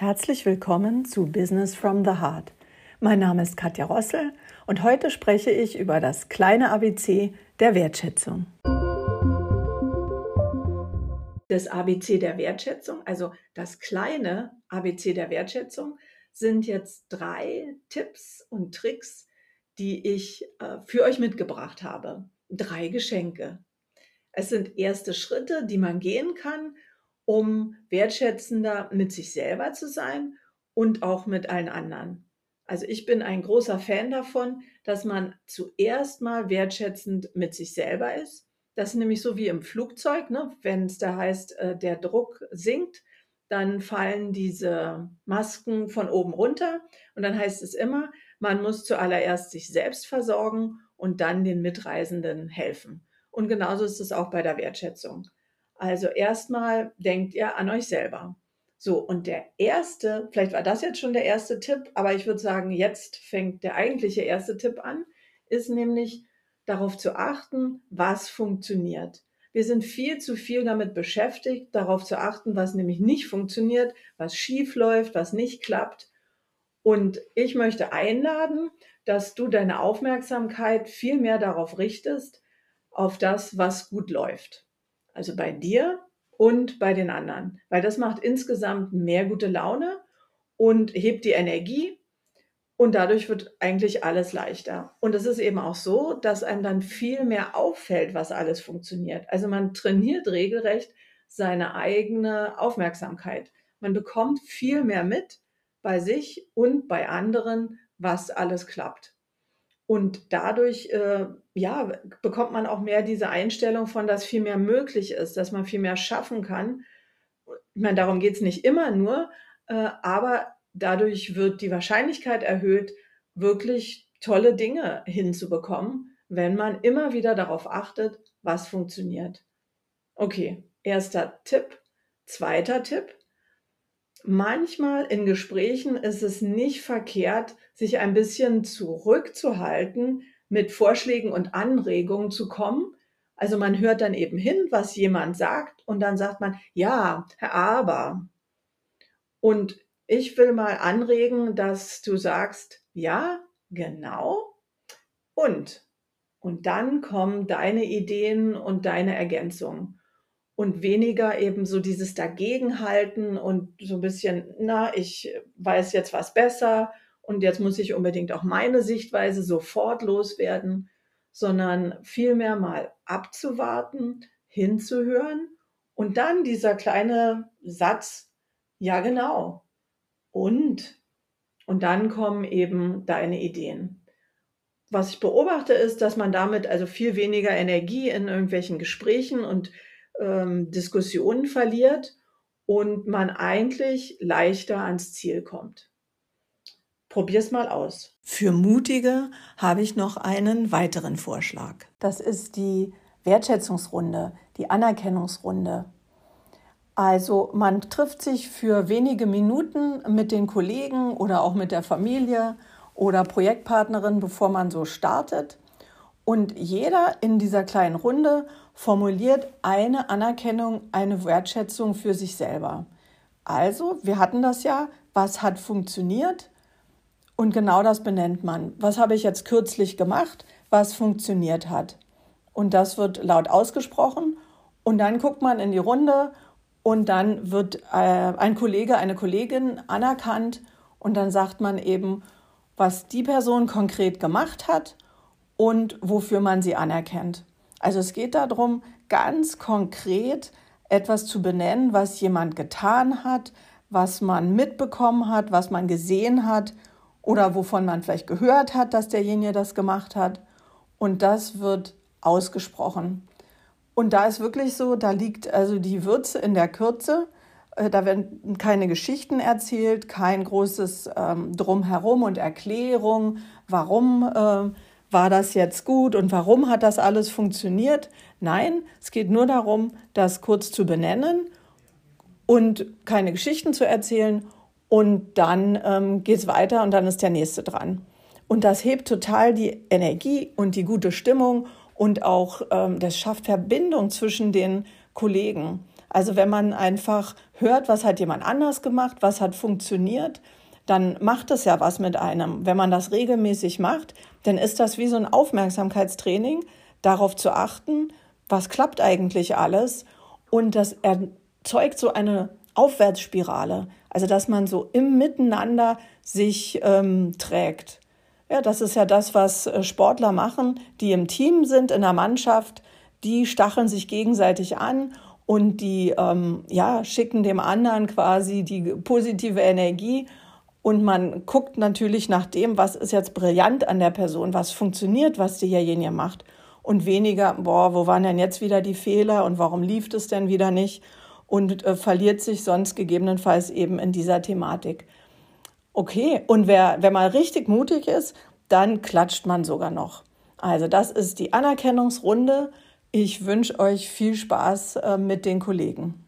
Herzlich willkommen zu Business from the Heart. Mein Name ist Katja Rossel und heute spreche ich über das kleine ABC der Wertschätzung. Das ABC der Wertschätzung, also das kleine ABC der Wertschätzung, sind jetzt drei Tipps und Tricks, die ich äh, für euch mitgebracht habe. Drei Geschenke. Es sind erste Schritte, die man gehen kann, um wertschätzender mit sich selber zu sein und auch mit allen anderen. Also ich bin ein großer Fan davon, dass man zuerst mal wertschätzend mit sich selber ist. Das ist nämlich so wie im Flugzeug, ne? wenn es da heißt, äh, der Druck sinkt, dann fallen diese Masken von oben runter und dann heißt es immer, man muss zuallererst sich selbst versorgen und dann den Mitreisenden helfen. Und genauso ist es auch bei der Wertschätzung. Also erstmal denkt ihr an euch selber. So, und der erste, vielleicht war das jetzt schon der erste Tipp, aber ich würde sagen, jetzt fängt der eigentliche erste Tipp an, ist nämlich darauf zu achten, was funktioniert. Wir sind viel zu viel damit beschäftigt, darauf zu achten, was nämlich nicht funktioniert, was schief läuft, was nicht klappt. Und ich möchte einladen, dass du deine Aufmerksamkeit viel mehr darauf richtest, auf das, was gut läuft. Also bei dir und bei den anderen. Weil das macht insgesamt mehr gute Laune und hebt die Energie und dadurch wird eigentlich alles leichter. Und es ist eben auch so, dass einem dann viel mehr auffällt, was alles funktioniert. Also man trainiert regelrecht seine eigene Aufmerksamkeit. Man bekommt viel mehr mit bei sich und bei anderen, was alles klappt. Und dadurch, äh, ja, bekommt man auch mehr diese Einstellung von, dass viel mehr möglich ist, dass man viel mehr schaffen kann. Ich meine, darum geht es nicht immer nur, äh, aber dadurch wird die Wahrscheinlichkeit erhöht, wirklich tolle Dinge hinzubekommen, wenn man immer wieder darauf achtet, was funktioniert. Okay, erster Tipp. Zweiter Tipp, manchmal in Gesprächen ist es nicht verkehrt, sich ein bisschen zurückzuhalten, mit Vorschlägen und Anregungen zu kommen. Also man hört dann eben hin, was jemand sagt und dann sagt man, ja, aber. Und ich will mal anregen, dass du sagst, ja, genau und. Und dann kommen deine Ideen und deine Ergänzungen und weniger eben so dieses Dagegenhalten und so ein bisschen, na, ich weiß jetzt was besser und jetzt muss ich unbedingt auch meine Sichtweise sofort loswerden, sondern vielmehr mal abzuwarten, hinzuhören und dann dieser kleine Satz, ja genau, und, und dann kommen eben deine Ideen. Was ich beobachte ist, dass man damit also viel weniger Energie in irgendwelchen Gesprächen und ähm, Diskussionen verliert und man eigentlich leichter ans Ziel kommt. Probier's mal aus. Für Mutige habe ich noch einen weiteren Vorschlag. Das ist die Wertschätzungsrunde, die Anerkennungsrunde. Also man trifft sich für wenige Minuten mit den Kollegen oder auch mit der Familie oder Projektpartnerin, bevor man so startet. Und jeder in dieser kleinen Runde formuliert eine Anerkennung, eine Wertschätzung für sich selber. Also, wir hatten das ja, was hat funktioniert? Und genau das benennt man. Was habe ich jetzt kürzlich gemacht, was funktioniert hat? Und das wird laut ausgesprochen. Und dann guckt man in die Runde und dann wird äh, ein Kollege, eine Kollegin anerkannt und dann sagt man eben, was die Person konkret gemacht hat und wofür man sie anerkennt. Also es geht darum, ganz konkret etwas zu benennen, was jemand getan hat, was man mitbekommen hat, was man gesehen hat oder wovon man vielleicht gehört hat, dass derjenige das gemacht hat. Und das wird ausgesprochen. Und da ist wirklich so, da liegt also die Würze in der Kürze. Äh, da werden keine Geschichten erzählt, kein großes ähm, Drumherum und Erklärung, warum äh, war das jetzt gut und warum hat das alles funktioniert. Nein, es geht nur darum, das kurz zu benennen und keine Geschichten zu erzählen und dann ähm, geht es weiter und dann ist der nächste dran. Und das hebt total die Energie und die gute Stimmung und auch ähm, das schafft Verbindung zwischen den Kollegen. Also wenn man einfach hört, was hat jemand anders gemacht, was hat funktioniert, dann macht es ja was mit einem. Wenn man das regelmäßig macht, dann ist das wie so ein Aufmerksamkeitstraining, darauf zu achten, was klappt eigentlich alles. Und das erzeugt so eine Aufwärtsspirale. Also dass man so im Miteinander sich ähm, trägt. Ja, das ist ja das, was äh, Sportler machen, die im Team sind, in der Mannschaft, die stacheln sich gegenseitig an und die ähm, ja, schicken dem anderen quasi die positive Energie. Und man guckt natürlich nach dem, was ist jetzt brillant an der Person, was funktioniert, was diejenige macht. Und weniger, boah, wo waren denn jetzt wieder die Fehler und warum lief es denn wieder nicht? Und äh, verliert sich sonst gegebenenfalls eben in dieser Thematik. Okay, und wer, wer mal richtig mutig ist, dann klatscht man sogar noch. Also das ist die Anerkennungsrunde. Ich wünsche euch viel Spaß äh, mit den Kollegen.